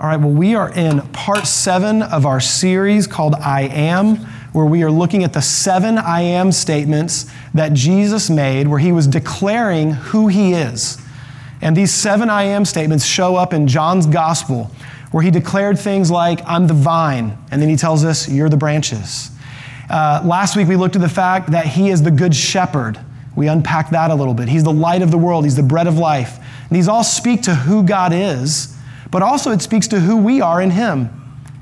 All right, well, we are in part seven of our series called I Am, where we are looking at the seven I Am statements that Jesus made, where he was declaring who he is. And these seven I Am statements show up in John's gospel, where he declared things like, I'm the vine, and then he tells us, You're the branches. Uh, last week we looked at the fact that he is the good shepherd. We unpacked that a little bit. He's the light of the world, he's the bread of life. And these all speak to who God is but also it speaks to who we are in Him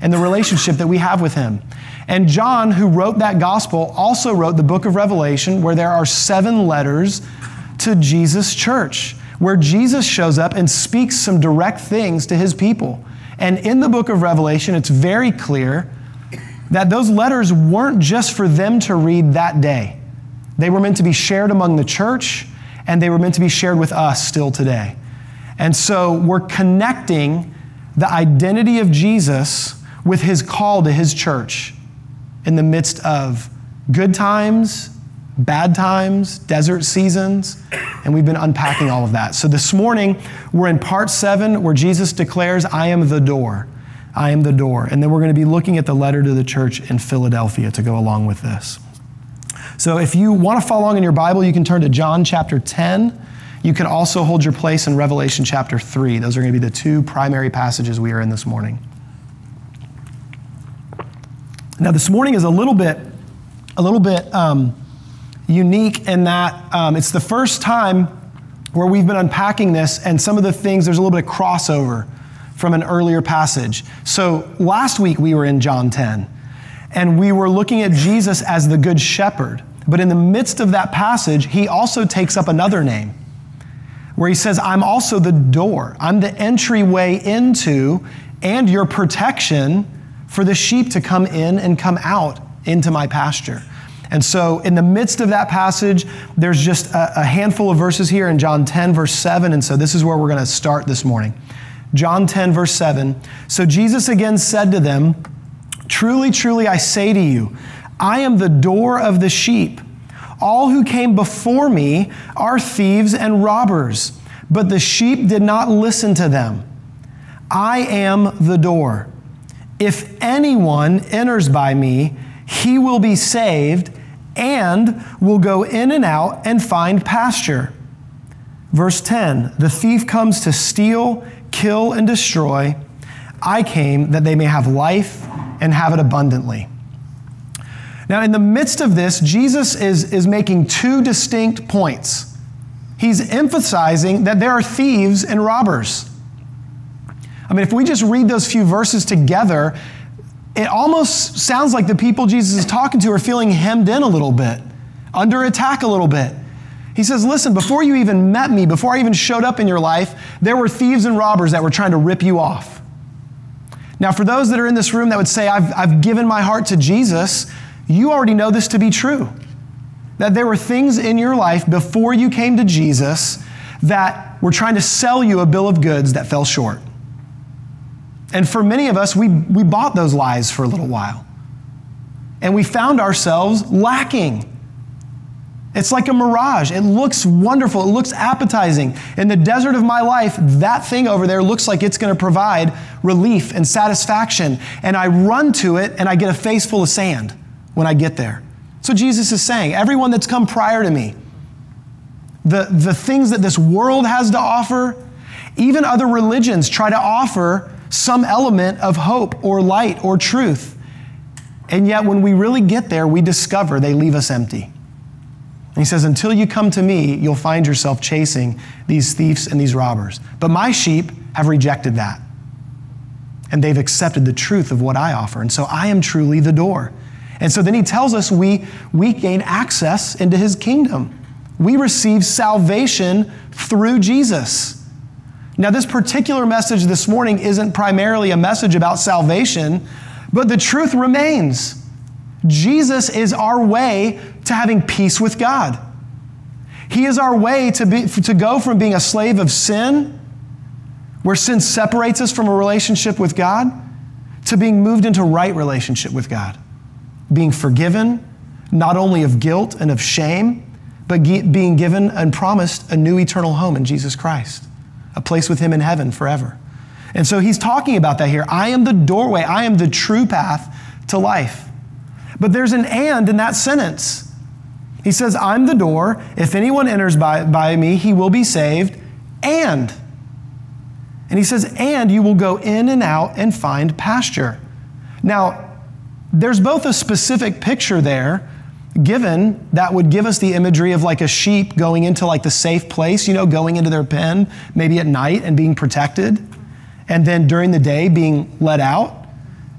and the relationship that we have with Him. And John, who wrote that gospel, also wrote the book of Revelation, where there are seven letters to Jesus' church, where Jesus shows up and speaks some direct things to his people. And in the book of Revelation, it's very clear that those letters weren't just for them to read that day. They were meant to be shared among the church, and they were meant to be shared with us still today. And so we're connecting the identity of Jesus with his call to his church in the midst of good times, bad times, desert seasons, and we've been unpacking all of that. So this morning, we're in part seven where Jesus declares, I am the door. I am the door. And then we're going to be looking at the letter to the church in Philadelphia to go along with this. So if you want to follow along in your Bible, you can turn to John chapter 10. You can also hold your place in Revelation chapter 3. Those are going to be the two primary passages we are in this morning. Now, this morning is a little bit, a little bit um, unique in that um, it's the first time where we've been unpacking this, and some of the things, there's a little bit of crossover from an earlier passage. So, last week we were in John 10, and we were looking at Jesus as the Good Shepherd. But in the midst of that passage, he also takes up another name where he says, I'm also the door. I'm the entryway into and your protection for the sheep to come in and come out into my pasture. And so, in the midst of that passage, there's just a, a handful of verses here in John 10, verse 7. And so, this is where we're going to start this morning. John 10, verse 7. So, Jesus again said to them, Truly, truly, I say to you, I am the door of the sheep. All who came before me are thieves and robbers, but the sheep did not listen to them. I am the door. If anyone enters by me, he will be saved and will go in and out and find pasture. Verse 10 The thief comes to steal, kill, and destroy. I came that they may have life and have it abundantly. Now, in the midst of this, Jesus is, is making two distinct points. He's emphasizing that there are thieves and robbers. I mean, if we just read those few verses together, it almost sounds like the people Jesus is talking to are feeling hemmed in a little bit, under attack a little bit. He says, Listen, before you even met me, before I even showed up in your life, there were thieves and robbers that were trying to rip you off. Now, for those that are in this room that would say, I've, I've given my heart to Jesus, you already know this to be true. That there were things in your life before you came to Jesus that were trying to sell you a bill of goods that fell short. And for many of us, we, we bought those lies for a little while. And we found ourselves lacking. It's like a mirage. It looks wonderful. It looks appetizing. In the desert of my life, that thing over there looks like it's going to provide relief and satisfaction. And I run to it and I get a face full of sand when I get there. So Jesus is saying, everyone that's come prior to me, the, the things that this world has to offer, even other religions try to offer some element of hope or light or truth. And yet, when we really get there, we discover they leave us empty. And he says, Until you come to me, you'll find yourself chasing these thieves and these robbers. But my sheep have rejected that. And they've accepted the truth of what I offer. And so I am truly the door. And so then he tells us we, we gain access into his kingdom. We receive salvation through Jesus. Now, this particular message this morning isn't primarily a message about salvation, but the truth remains. Jesus is our way to having peace with God. He is our way to, be, to go from being a slave of sin, where sin separates us from a relationship with God, to being moved into right relationship with God being forgiven, not only of guilt and of shame, but being given and promised a new eternal home in Jesus Christ, a place with Him in heaven forever. And so he's talking about that here. I am the doorway, I am the true path to life. But there's an and in that sentence. He says, I'm the door. If anyone enters by, by me, he will be saved. And, and he says, and you will go in and out and find pasture. Now, there's both a specific picture there given that would give us the imagery of like a sheep going into like the safe place, you know, going into their pen maybe at night and being protected, and then during the day being let out.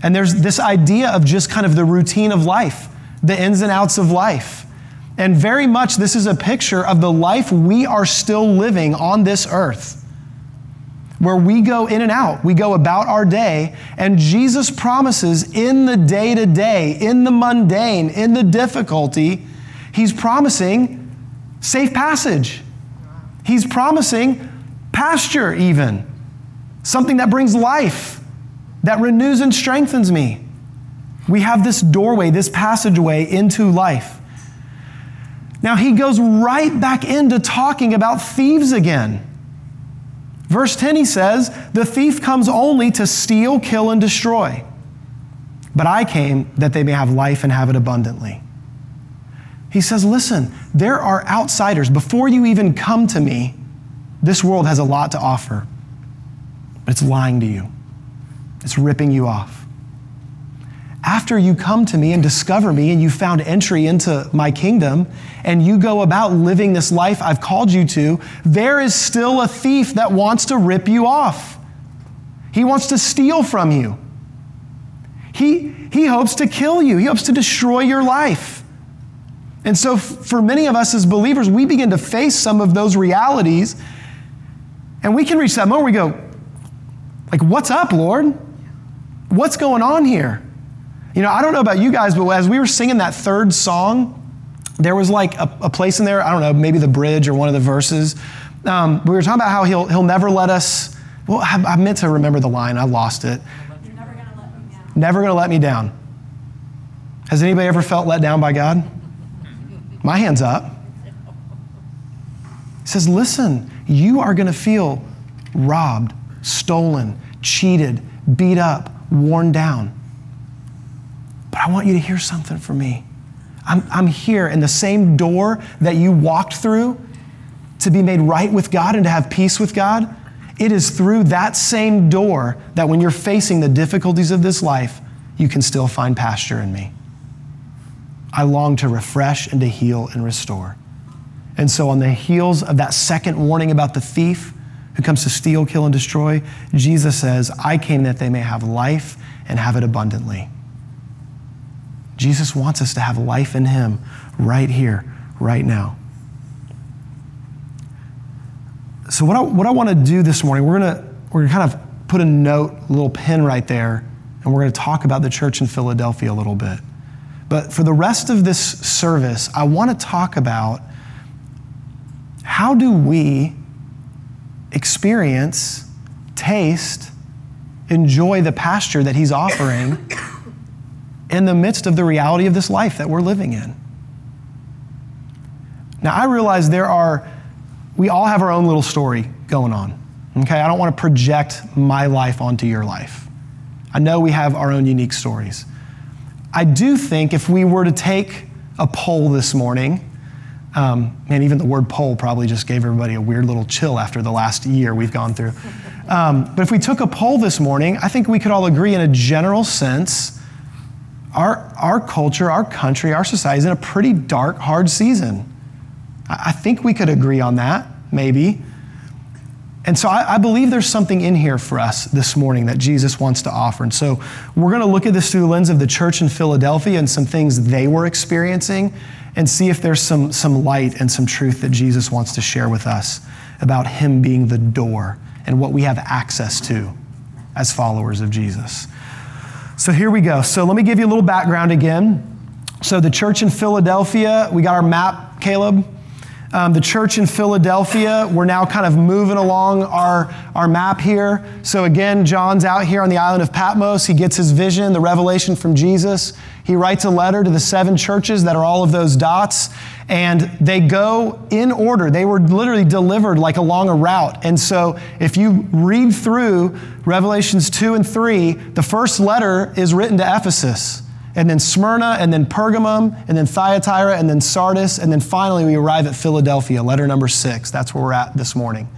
And there's this idea of just kind of the routine of life, the ins and outs of life. And very much this is a picture of the life we are still living on this earth where we go in and out. We go about our day, and Jesus promises in the day to day, in the mundane, in the difficulty, He's promising safe passage. He's promising pasture, even something that brings life, that renews and strengthens me. We have this doorway, this passageway into life. Now, he goes right back into talking about thieves again. Verse 10, he says, The thief comes only to steal, kill, and destroy. But I came that they may have life and have it abundantly. He says, Listen, there are outsiders. Before you even come to me, this world has a lot to offer, but it's lying to you, it's ripping you off after you come to me and discover me and you found entry into my kingdom and you go about living this life I've called you to, there is still a thief that wants to rip you off. He wants to steal from you. He, he hopes to kill you, he hopes to destroy your life. And so, for many of us as believers, we begin to face some of those realities, and we can reach that moment where we go, like, what's up, Lord? What's going on here? You know, I don't know about you guys, but as we were singing that third song, there was like a, a place in there, I don't know, maybe the bridge or one of the verses. Um, we were talking about how he'll, he'll never let us, well, I, I meant to remember the line, I lost it. You're never gonna let me down. Never gonna let me down. Has anybody ever felt let down by God? My hand's up. He says, listen, you are gonna feel robbed, stolen, cheated, beat up, worn down. But I want you to hear something from me. I'm, I'm here in the same door that you walked through to be made right with God and to have peace with God. It is through that same door that when you're facing the difficulties of this life, you can still find pasture in me. I long to refresh and to heal and restore. And so, on the heels of that second warning about the thief who comes to steal, kill, and destroy, Jesus says, I came that they may have life and have it abundantly. Jesus wants us to have life in Him right here, right now. So, what I, what I want to do this morning, we're going we're gonna kind of put a note, a little pin right there, and we're going to talk about the church in Philadelphia a little bit. But for the rest of this service, I want to talk about how do we experience, taste, enjoy the pasture that He's offering in the midst of the reality of this life that we're living in. Now, I realize there are, we all have our own little story going on. Okay, I don't want to project my life onto your life. I know we have our own unique stories. I do think if we were to take a poll this morning, um, and even the word poll probably just gave everybody a weird little chill after the last year we've gone through. Um, but if we took a poll this morning, I think we could all agree in a general sense our, our culture, our country, our society is in a pretty dark, hard season. I think we could agree on that, maybe. And so I, I, believe there's something in here for us this morning that Jesus wants to offer. And so we're going to look at this through the lens of the church in Philadelphia and some things they were experiencing and see if there's some, some light and some truth that Jesus wants to share with us about Him being the door and what we have access to as followers of Jesus. So here we go. So let me give you a little background again. So the church in Philadelphia, we got our map, Caleb. Um, the church in Philadelphia, we're now kind of moving along our, our map here. So, again, John's out here on the island of Patmos. He gets his vision, the revelation from Jesus. He writes a letter to the seven churches that are all of those dots, and they go in order. They were literally delivered like along a route. And so, if you read through Revelations 2 and 3, the first letter is written to Ephesus and then Smyrna, and then Pergamum, and then Thyatira, and then Sardis, and then finally we arrive at Philadelphia, letter number six. That's where we're at this morning.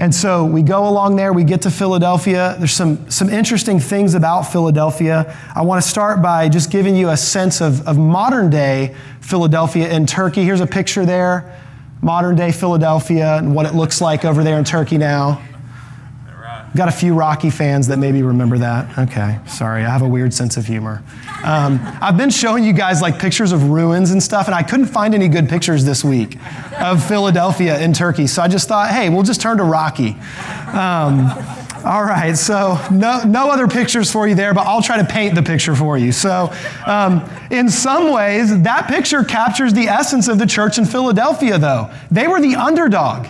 And so we go along there, we get to Philadelphia. There's some, some interesting things about Philadelphia. I want to start by just giving you a sense of, of modern day Philadelphia in Turkey. Here's a picture there, modern day Philadelphia, and what it looks like over there in Turkey now. Got a few Rocky fans that maybe remember that. Okay, sorry, I have a weird sense of humor. Um, I've been showing you guys like pictures of ruins and stuff, and I couldn't find any good pictures this week of Philadelphia in Turkey. So I just thought, hey, we'll just turn to Rocky. Um, all right, so no, no other pictures for you there, but I'll try to paint the picture for you. So, um, in some ways, that picture captures the essence of the church in Philadelphia, though. They were the underdog.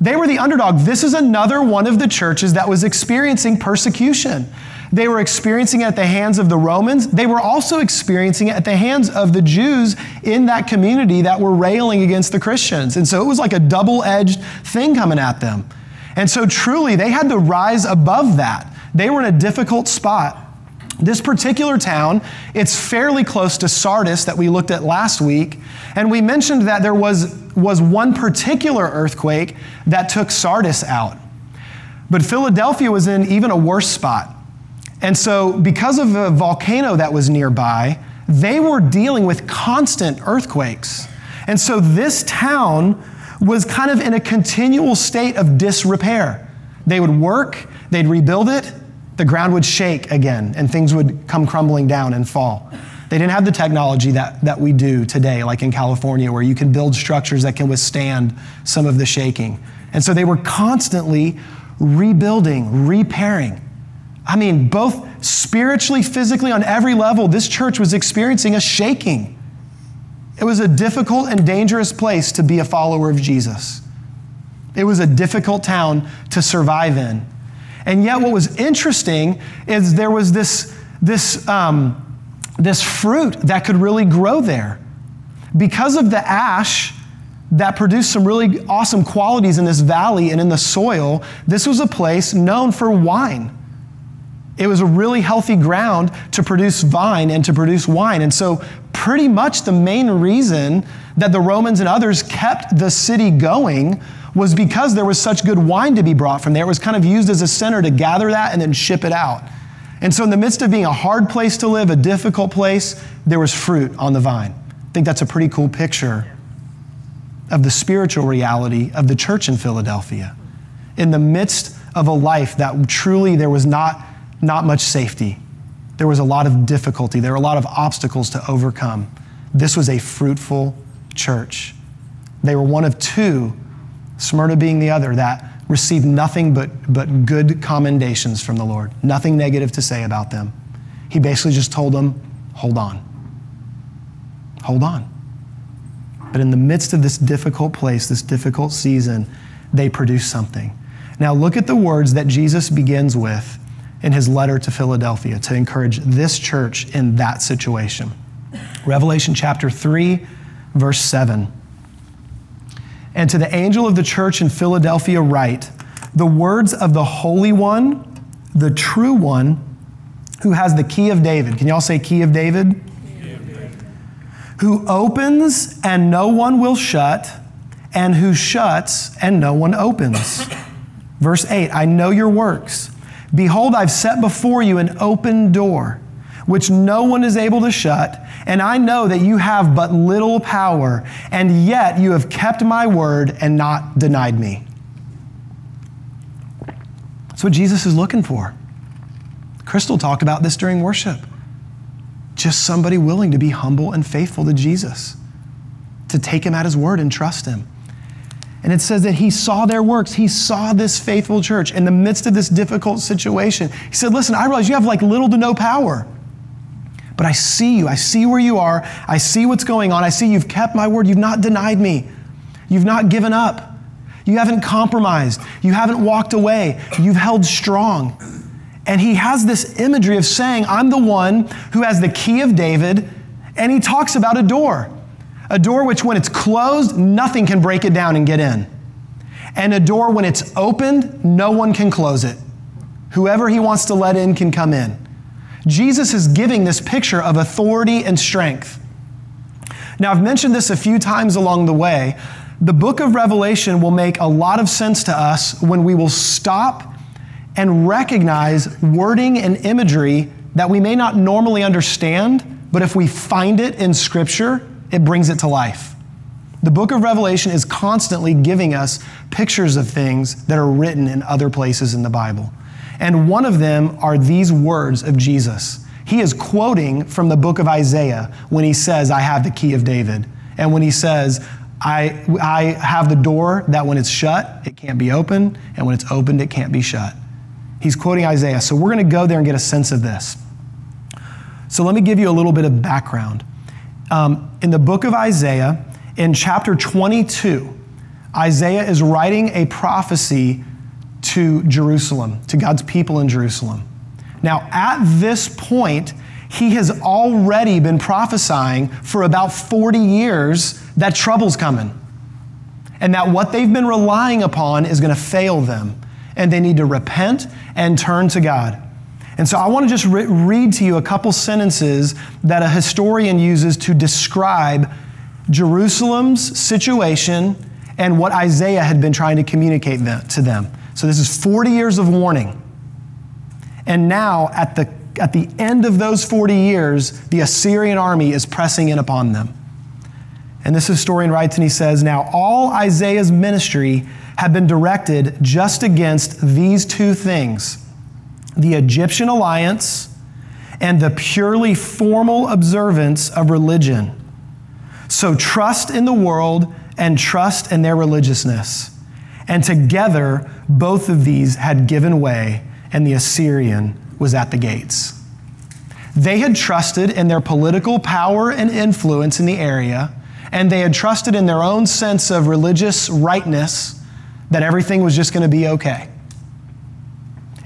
They were the underdog. This is another one of the churches that was experiencing persecution. They were experiencing it at the hands of the Romans. They were also experiencing it at the hands of the Jews in that community that were railing against the Christians. And so it was like a double edged thing coming at them. And so truly, they had to rise above that. They were in a difficult spot. This particular town, it's fairly close to Sardis that we looked at last week. And we mentioned that there was, was one particular earthquake that took Sardis out. But Philadelphia was in even a worse spot. And so, because of a volcano that was nearby, they were dealing with constant earthquakes. And so, this town was kind of in a continual state of disrepair. They would work, they'd rebuild it, the ground would shake again, and things would come crumbling down and fall. They didn't have the technology that, that we do today, like in California, where you can build structures that can withstand some of the shaking. And so they were constantly rebuilding, repairing. I mean, both spiritually, physically, on every level, this church was experiencing a shaking. It was a difficult and dangerous place to be a follower of Jesus. It was a difficult town to survive in. And yet, what was interesting is there was this, this, um, this fruit that could really grow there. Because of the ash that produced some really awesome qualities in this valley and in the soil, this was a place known for wine. It was a really healthy ground to produce vine and to produce wine. And so, pretty much the main reason that the Romans and others kept the city going was because there was such good wine to be brought from there. It was kind of used as a center to gather that and then ship it out. And so, in the midst of being a hard place to live, a difficult place, there was fruit on the vine. I think that's a pretty cool picture of the spiritual reality of the church in Philadelphia. In the midst of a life that truly there was not, not much safety, there was a lot of difficulty, there were a lot of obstacles to overcome. This was a fruitful church. They were one of two, Smyrna being the other, that received nothing but, but good commendations from the Lord, nothing negative to say about them. He basically just told them, hold on. Hold on. But in the midst of this difficult place, this difficult season, they produce something. Now, look at the words that Jesus begins with in his letter to Philadelphia to encourage this church in that situation. Revelation chapter 3, verse 7. And to the angel of the church in Philadelphia, write the words of the Holy One, the true one, who has the key of David. Can y'all say key of David? who opens and no one will shut, and who shuts and no one opens. Verse 8 I know your works. Behold, I've set before you an open door, which no one is able to shut, and I know that you have but little power, and yet you have kept my word and not denied me. That's what Jesus is looking for. Crystal talked about this during worship. Just somebody willing to be humble and faithful to Jesus, to take him at his word and trust him. And it says that he saw their works. He saw this faithful church in the midst of this difficult situation. He said, Listen, I realize you have like little to no power, but I see you. I see where you are. I see what's going on. I see you've kept my word. You've not denied me. You've not given up. You haven't compromised. You haven't walked away. You've held strong. And he has this imagery of saying, I'm the one who has the key of David. And he talks about a door, a door which, when it's closed, nothing can break it down and get in. And a door, when it's opened, no one can close it. Whoever he wants to let in can come in. Jesus is giving this picture of authority and strength. Now, I've mentioned this a few times along the way. The book of Revelation will make a lot of sense to us when we will stop and recognize wording and imagery that we may not normally understand, but if we find it in Scripture, it brings it to life. The book of Revelation is constantly giving us pictures of things that are written in other places in the Bible. And one of them are these words of Jesus. He is quoting from the book of Isaiah when he says, I have the key of David. And when he says, I, I have the door that when it's shut, it can't be opened, and when it's opened, it can't be shut. He's quoting Isaiah. So we're going to go there and get a sense of this. So let me give you a little bit of background. Um, in the book of Isaiah, in chapter 22, Isaiah is writing a prophecy to Jerusalem, to God's people in Jerusalem. Now, at this point, he has already been prophesying for about 40 years that trouble's coming and that what they've been relying upon is going to fail them and they need to repent and turn to God. And so I want to just re- read to you a couple sentences that a historian uses to describe Jerusalem's situation and what Isaiah had been trying to communicate to them. So this is 40 years of warning. And now, at the, at the end of those 40 years, the Assyrian army is pressing in upon them. And this historian writes and he says, Now all Isaiah's ministry had been directed just against these two things the Egyptian alliance and the purely formal observance of religion. So trust in the world and trust in their religiousness. And together, both of these had given way, and the Assyrian was at the gates. They had trusted in their political power and influence in the area, and they had trusted in their own sense of religious rightness that everything was just going to be okay.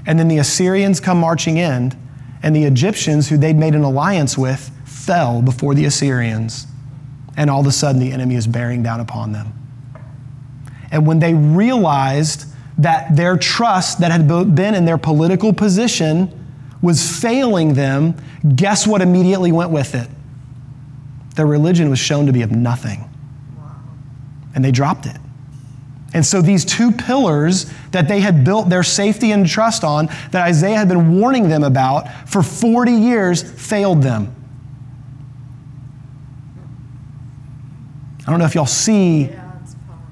And then the Assyrians come marching in, and the Egyptians, who they'd made an alliance with, fell before the Assyrians. And all of a sudden, the enemy is bearing down upon them. And when they realized that their trust that had been in their political position was failing them, guess what immediately went with it? Their religion was shown to be of nothing. And they dropped it. And so these two pillars that they had built their safety and trust on, that Isaiah had been warning them about for 40 years, failed them. I don't know if y'all see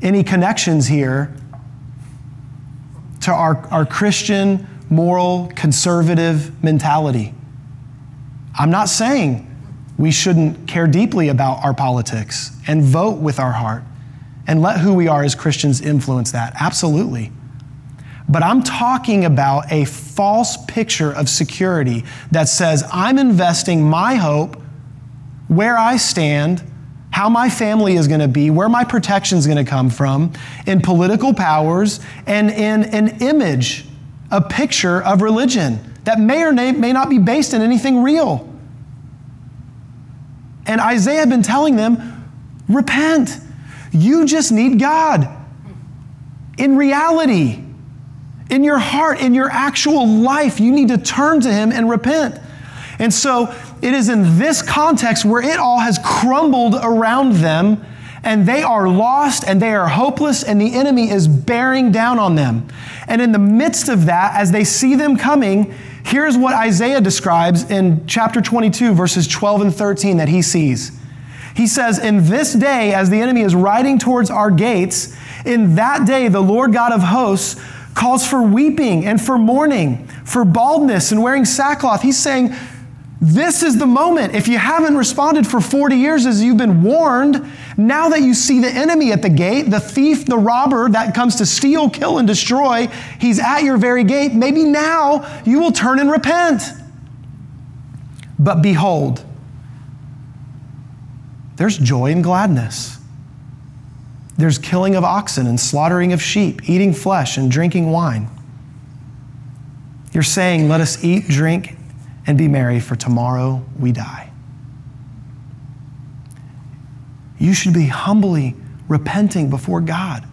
any connections here to our, our Christian, moral, conservative mentality. I'm not saying we shouldn't care deeply about our politics and vote with our heart and let who we are as Christians influence that. Absolutely. But I'm talking about a false picture of security that says I'm investing my hope where I stand, how my family is going to be, where my protection is going to come from, in political powers and in an image, a picture of religion that may or may not be based in anything real. And Isaiah had been telling them, repent. You just need God. In reality, in your heart, in your actual life, you need to turn to Him and repent. And so it is in this context where it all has crumbled around them and they are lost and they are hopeless and the enemy is bearing down on them. And in the midst of that, as they see them coming, here's what Isaiah describes in chapter 22, verses 12 and 13 that he sees. He says, In this day, as the enemy is riding towards our gates, in that day the Lord God of hosts calls for weeping and for mourning, for baldness and wearing sackcloth. He's saying, this is the moment. If you haven't responded for 40 years as you've been warned, now that you see the enemy at the gate, the thief, the robber that comes to steal, kill, and destroy, he's at your very gate. Maybe now you will turn and repent. But behold, there's joy and gladness. There's killing of oxen and slaughtering of sheep, eating flesh and drinking wine. You're saying, Let us eat, drink, and be merry, for tomorrow we die. You should be humbly repenting before God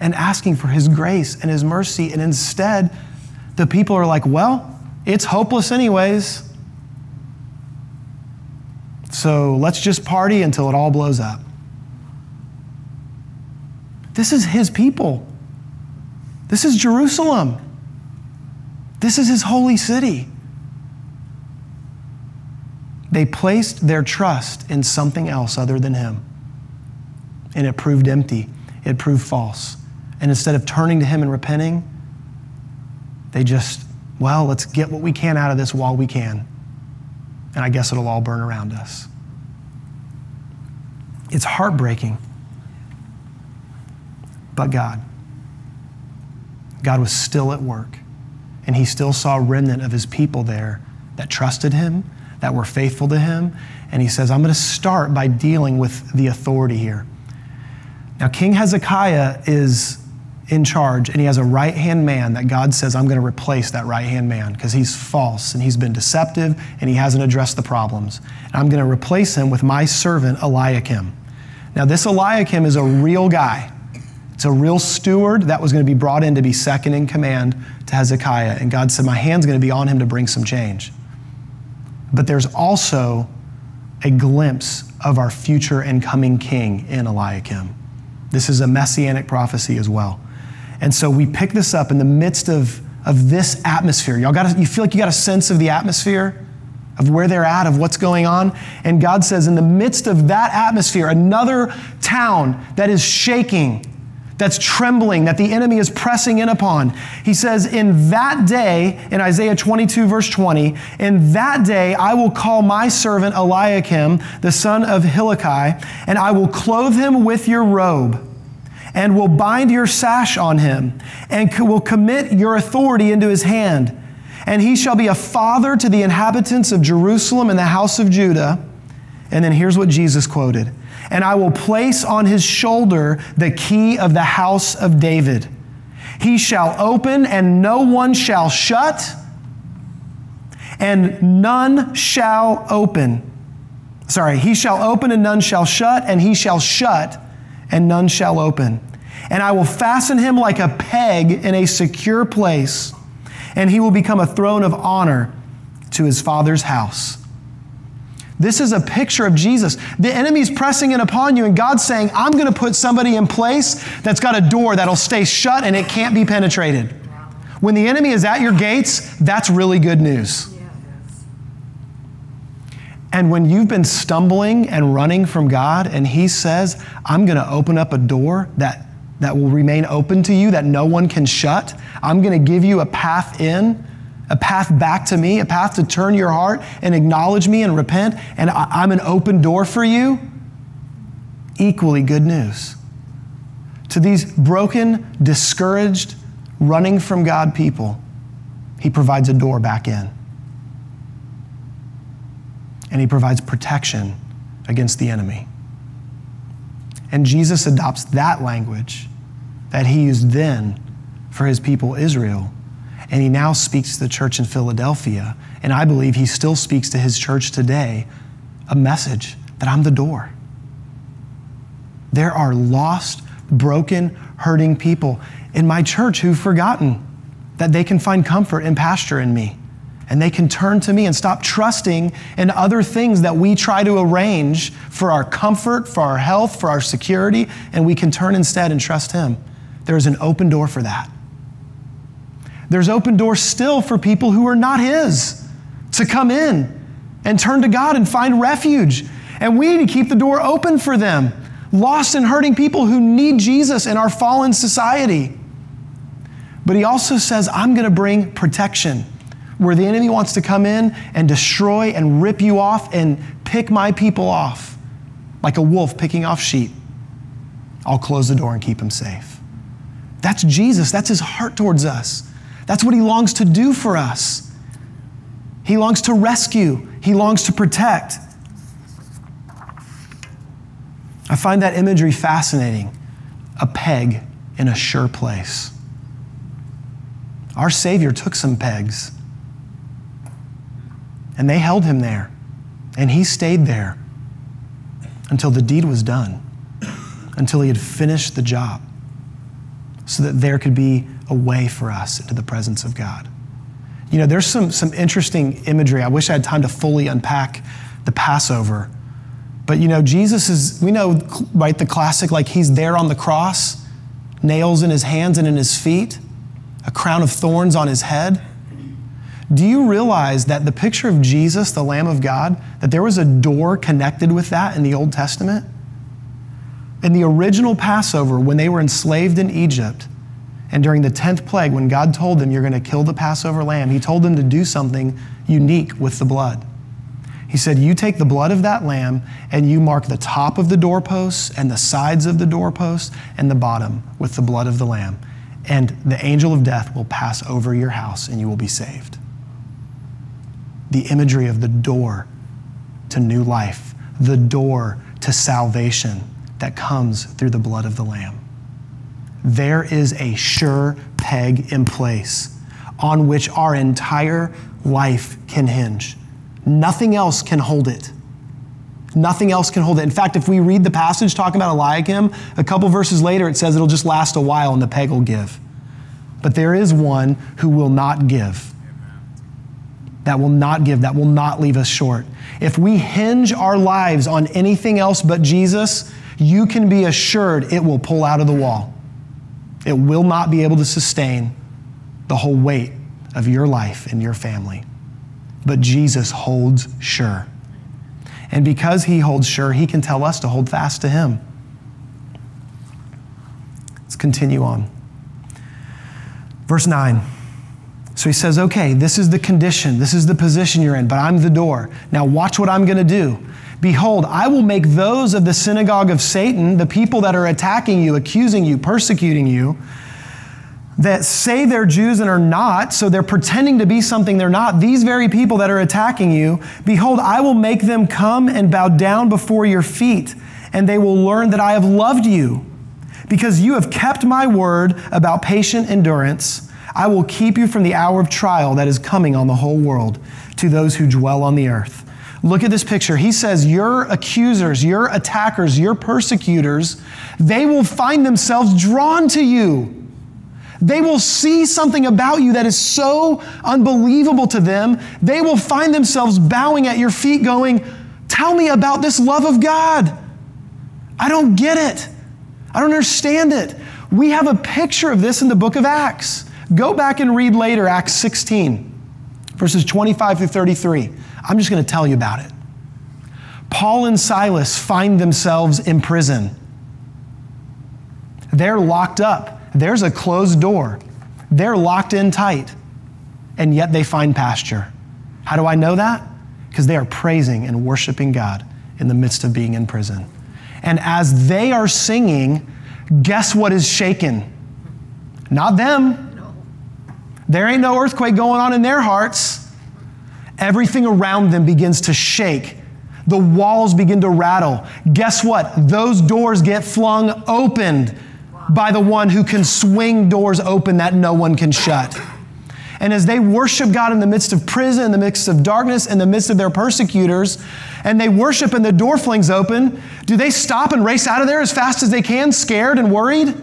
and asking for His grace and His mercy. And instead, the people are like, Well, it's hopeless, anyways. So let's just party until it all blows up. This is His people. This is Jerusalem. This is His holy city. They placed their trust in something else other than Him. And it proved empty, it proved false. And instead of turning to Him and repenting, they just, well, let's get what we can out of this while we can. And I guess it'll all burn around us. It's heartbreaking. But God, God was still at work. And He still saw a remnant of His people there that trusted Him, that were faithful to Him. And He says, I'm going to start by dealing with the authority here. Now, King Hezekiah is in charge, and he has a right hand man that God says, I'm going to replace that right hand man because he's false and he's been deceptive and he hasn't addressed the problems. And I'm going to replace him with my servant Eliakim. Now, this Eliakim is a real guy. It's a real steward that was going to be brought in to be second in command to Hezekiah. And God said, My hand's going to be on him to bring some change. But there's also a glimpse of our future and coming king in Eliakim. This is a messianic prophecy as well. And so we pick this up in the midst of, of this atmosphere. Y'all got you feel like you got a sense of the atmosphere? Of where they're at, of what's going on. And God says, in the midst of that atmosphere, another town that is shaking, that's trembling, that the enemy is pressing in upon. He says, In that day, in Isaiah 22, verse 20, in that day I will call my servant Eliakim, the son of Hilkiah, and I will clothe him with your robe and will bind your sash on him, and will commit your authority into his hand. And he shall be a father to the inhabitants of Jerusalem and the house of Judah. And then here's what Jesus quoted And I will place on his shoulder the key of the house of David. He shall open, and no one shall shut, and none shall open. Sorry, he shall open, and none shall shut, and he shall shut, and none shall open and I will fasten him like a peg in a secure place, and he will become a throne of honor to his father's house. This is a picture of Jesus. The enemy's pressing in upon you, and God's saying, I'm going to put somebody in place that's got a door that'll stay shut and it can't be penetrated. When the enemy is at your gates, that's really good news. And when you've been stumbling and running from God, and He says, I'm going to open up a door that that will remain open to you that no one can shut. I'm going to give you a path in, a path back to me, a path to turn your heart and acknowledge me and repent, and I'm an open door for you. Equally good news. To these broken, discouraged, running from God people, He provides a door back in. And He provides protection against the enemy. And Jesus adopts that language that he used then for his people Israel. And he now speaks to the church in Philadelphia. And I believe he still speaks to his church today a message that I'm the door. There are lost, broken, hurting people in my church who've forgotten that they can find comfort and pasture in me and they can turn to me and stop trusting in other things that we try to arrange for our comfort, for our health, for our security, and we can turn instead and trust Him. There is an open door for that. There's open doors still for people who are not His to come in and turn to God and find refuge. And we need to keep the door open for them. Lost and hurting people who need Jesus in our fallen society. But He also says, I'm going to bring protection where the enemy wants to come in and destroy and rip you off and pick my people off, like a wolf picking off sheep, I'll close the door and keep him safe. That's Jesus. That's his heart towards us. That's what he longs to do for us. He longs to rescue, he longs to protect. I find that imagery fascinating a peg in a sure place. Our Savior took some pegs, and they held him there, and he stayed there until the deed was done, until he had finished the job, so that there could be a way for us into the presence of God. You know, there's some, some interesting imagery. I wish I had time to fully unpack the Passover. But, you know, Jesus is, we know, right, the classic, like he's there on the cross, nails in his hands and in his feet, a crown of thorns on his head. Do you realize that the picture of Jesus, the Lamb of God, that there was a door connected with that in the Old Testament? In the original Passover, when they were enslaved in Egypt, and during the 10th plague, when God told them, You're going to kill the Passover lamb, He told them to do something unique with the blood. He said, You take the blood of that lamb and you mark the top of the doorposts and the sides of the doorposts and the bottom with the blood of the lamb. And the angel of death will pass over your house and you will be saved. The imagery of the door to new life, the door to salvation that comes through the blood of the lamb there is a sure peg in place on which our entire life can hinge. Nothing else can hold it. Nothing else can hold it. In fact, if we read the passage talking about Eliakim, a couple verses later it says it'll just last a while and the peg will give. But there is one who will not give. That will not give, that will not leave us short. If we hinge our lives on anything else but Jesus, you can be assured it will pull out of the wall. It will not be able to sustain the whole weight of your life and your family. But Jesus holds sure. And because he holds sure, he can tell us to hold fast to him. Let's continue on. Verse 9. So he says, okay, this is the condition, this is the position you're in, but I'm the door. Now watch what I'm going to do. Behold, I will make those of the synagogue of Satan, the people that are attacking you, accusing you, persecuting you, that say they're Jews and are not, so they're pretending to be something they're not, these very people that are attacking you, behold, I will make them come and bow down before your feet, and they will learn that I have loved you. Because you have kept my word about patient endurance, I will keep you from the hour of trial that is coming on the whole world to those who dwell on the earth. Look at this picture. He says, Your accusers, your attackers, your persecutors, they will find themselves drawn to you. They will see something about you that is so unbelievable to them. They will find themselves bowing at your feet, going, Tell me about this love of God. I don't get it. I don't understand it. We have a picture of this in the book of Acts. Go back and read later, Acts 16, verses 25 through 33. I'm just going to tell you about it. Paul and Silas find themselves in prison. They're locked up. There's a closed door. They're locked in tight. And yet they find pasture. How do I know that? Because they are praising and worshiping God in the midst of being in prison. And as they are singing, guess what is shaken? Not them. There ain't no earthquake going on in their hearts. Everything around them begins to shake. The walls begin to rattle. Guess what? Those doors get flung opened by the one who can swing doors open that no one can shut. And as they worship God in the midst of prison, in the midst of darkness, in the midst of their persecutors, and they worship and the door flings open, do they stop and race out of there as fast as they can, scared and worried?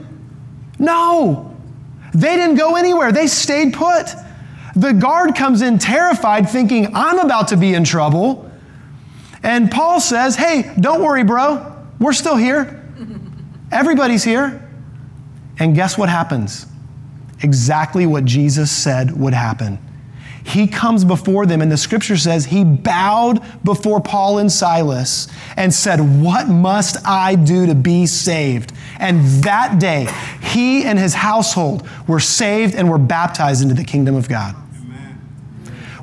No. They didn't go anywhere. They stayed put. The guard comes in terrified, thinking, I'm about to be in trouble. And Paul says, Hey, don't worry, bro. We're still here. Everybody's here. And guess what happens? Exactly what Jesus said would happen. He comes before them, and the scripture says he bowed before Paul and Silas and said, What must I do to be saved? And that day, he and his household were saved and were baptized into the kingdom of God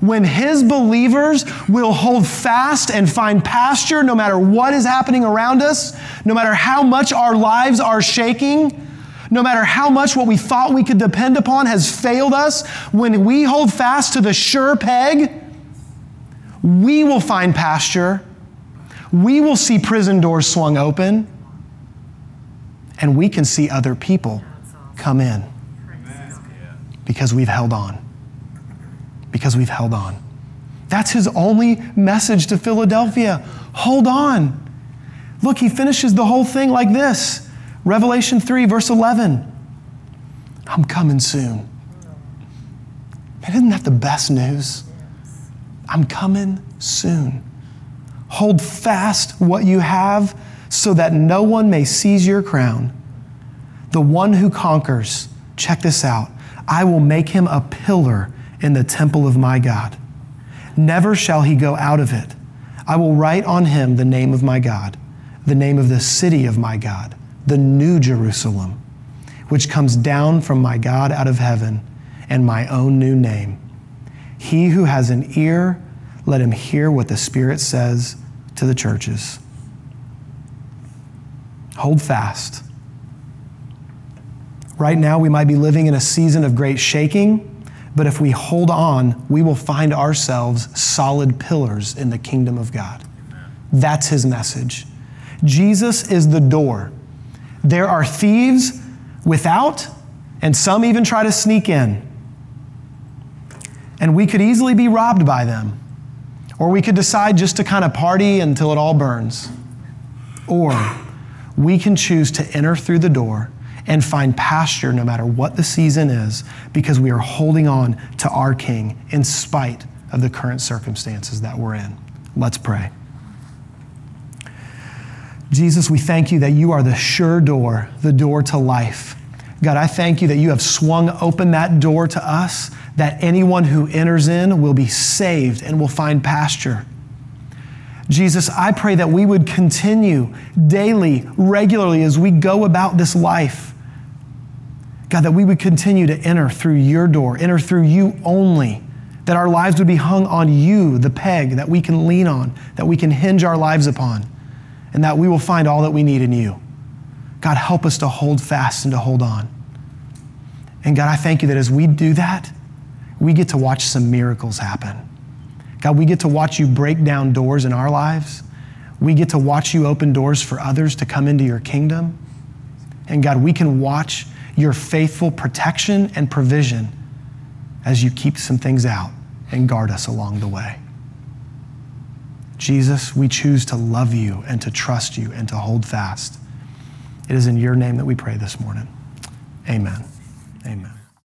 when his believers will hold fast and find pasture no matter what is happening around us, no matter how much our lives are shaking, no matter how much what we thought we could depend upon has failed us, when we hold fast to the sure peg, we will find pasture. We will see prison doors swung open. and we can see other people come in because we've held on. Because we've held on. That's his only message to Philadelphia. Hold on. Look, he finishes the whole thing like this Revelation 3, verse 11. I'm coming soon. Man, isn't that the best news? I'm coming soon. Hold fast what you have so that no one may seize your crown. The one who conquers, check this out, I will make him a pillar in the temple of my God. Never shall he go out of it. I will write on him the name of my God, the name of the city of my God, the new Jerusalem, which comes down from my God out of heaven, and my own new name. He who has an ear, let him hear what the Spirit says to the churches. Hold fast. Right now, we might be living in a season of great shaking, but if we hold on, we will find ourselves solid pillars in the kingdom of God. That's his message. Jesus is the door. There are thieves without, and some even try to sneak in. And we could easily be robbed by them. Or we could decide just to kind of party until it all burns. Or we can choose to enter through the door and find pasture no matter what the season is because we are holding on to our King in spite of the current circumstances that we're in. Let's pray. Jesus, we thank you that you are the sure door, the door to life. God, I thank you that you have swung open that door to us, that anyone who enters in will be saved and will find pasture. Jesus, I pray that we would continue daily, regularly, as we go about this life. God, that we would continue to enter through your door, enter through you only, that our lives would be hung on you, the peg that we can lean on, that we can hinge our lives upon and that we will find all that we need in you. God, help us to hold fast and to hold on. And God, I thank you that as we do that, we get to watch some miracles happen. God, we get to watch you break down doors in our lives. We get to watch you open doors for others to come into your kingdom. And God, we can watch your faithful protection and provision as you keep some things out and guard us along the way. Jesus, we choose to love you and to trust you and to hold fast. It is in your name that we pray this morning. Amen. Amen.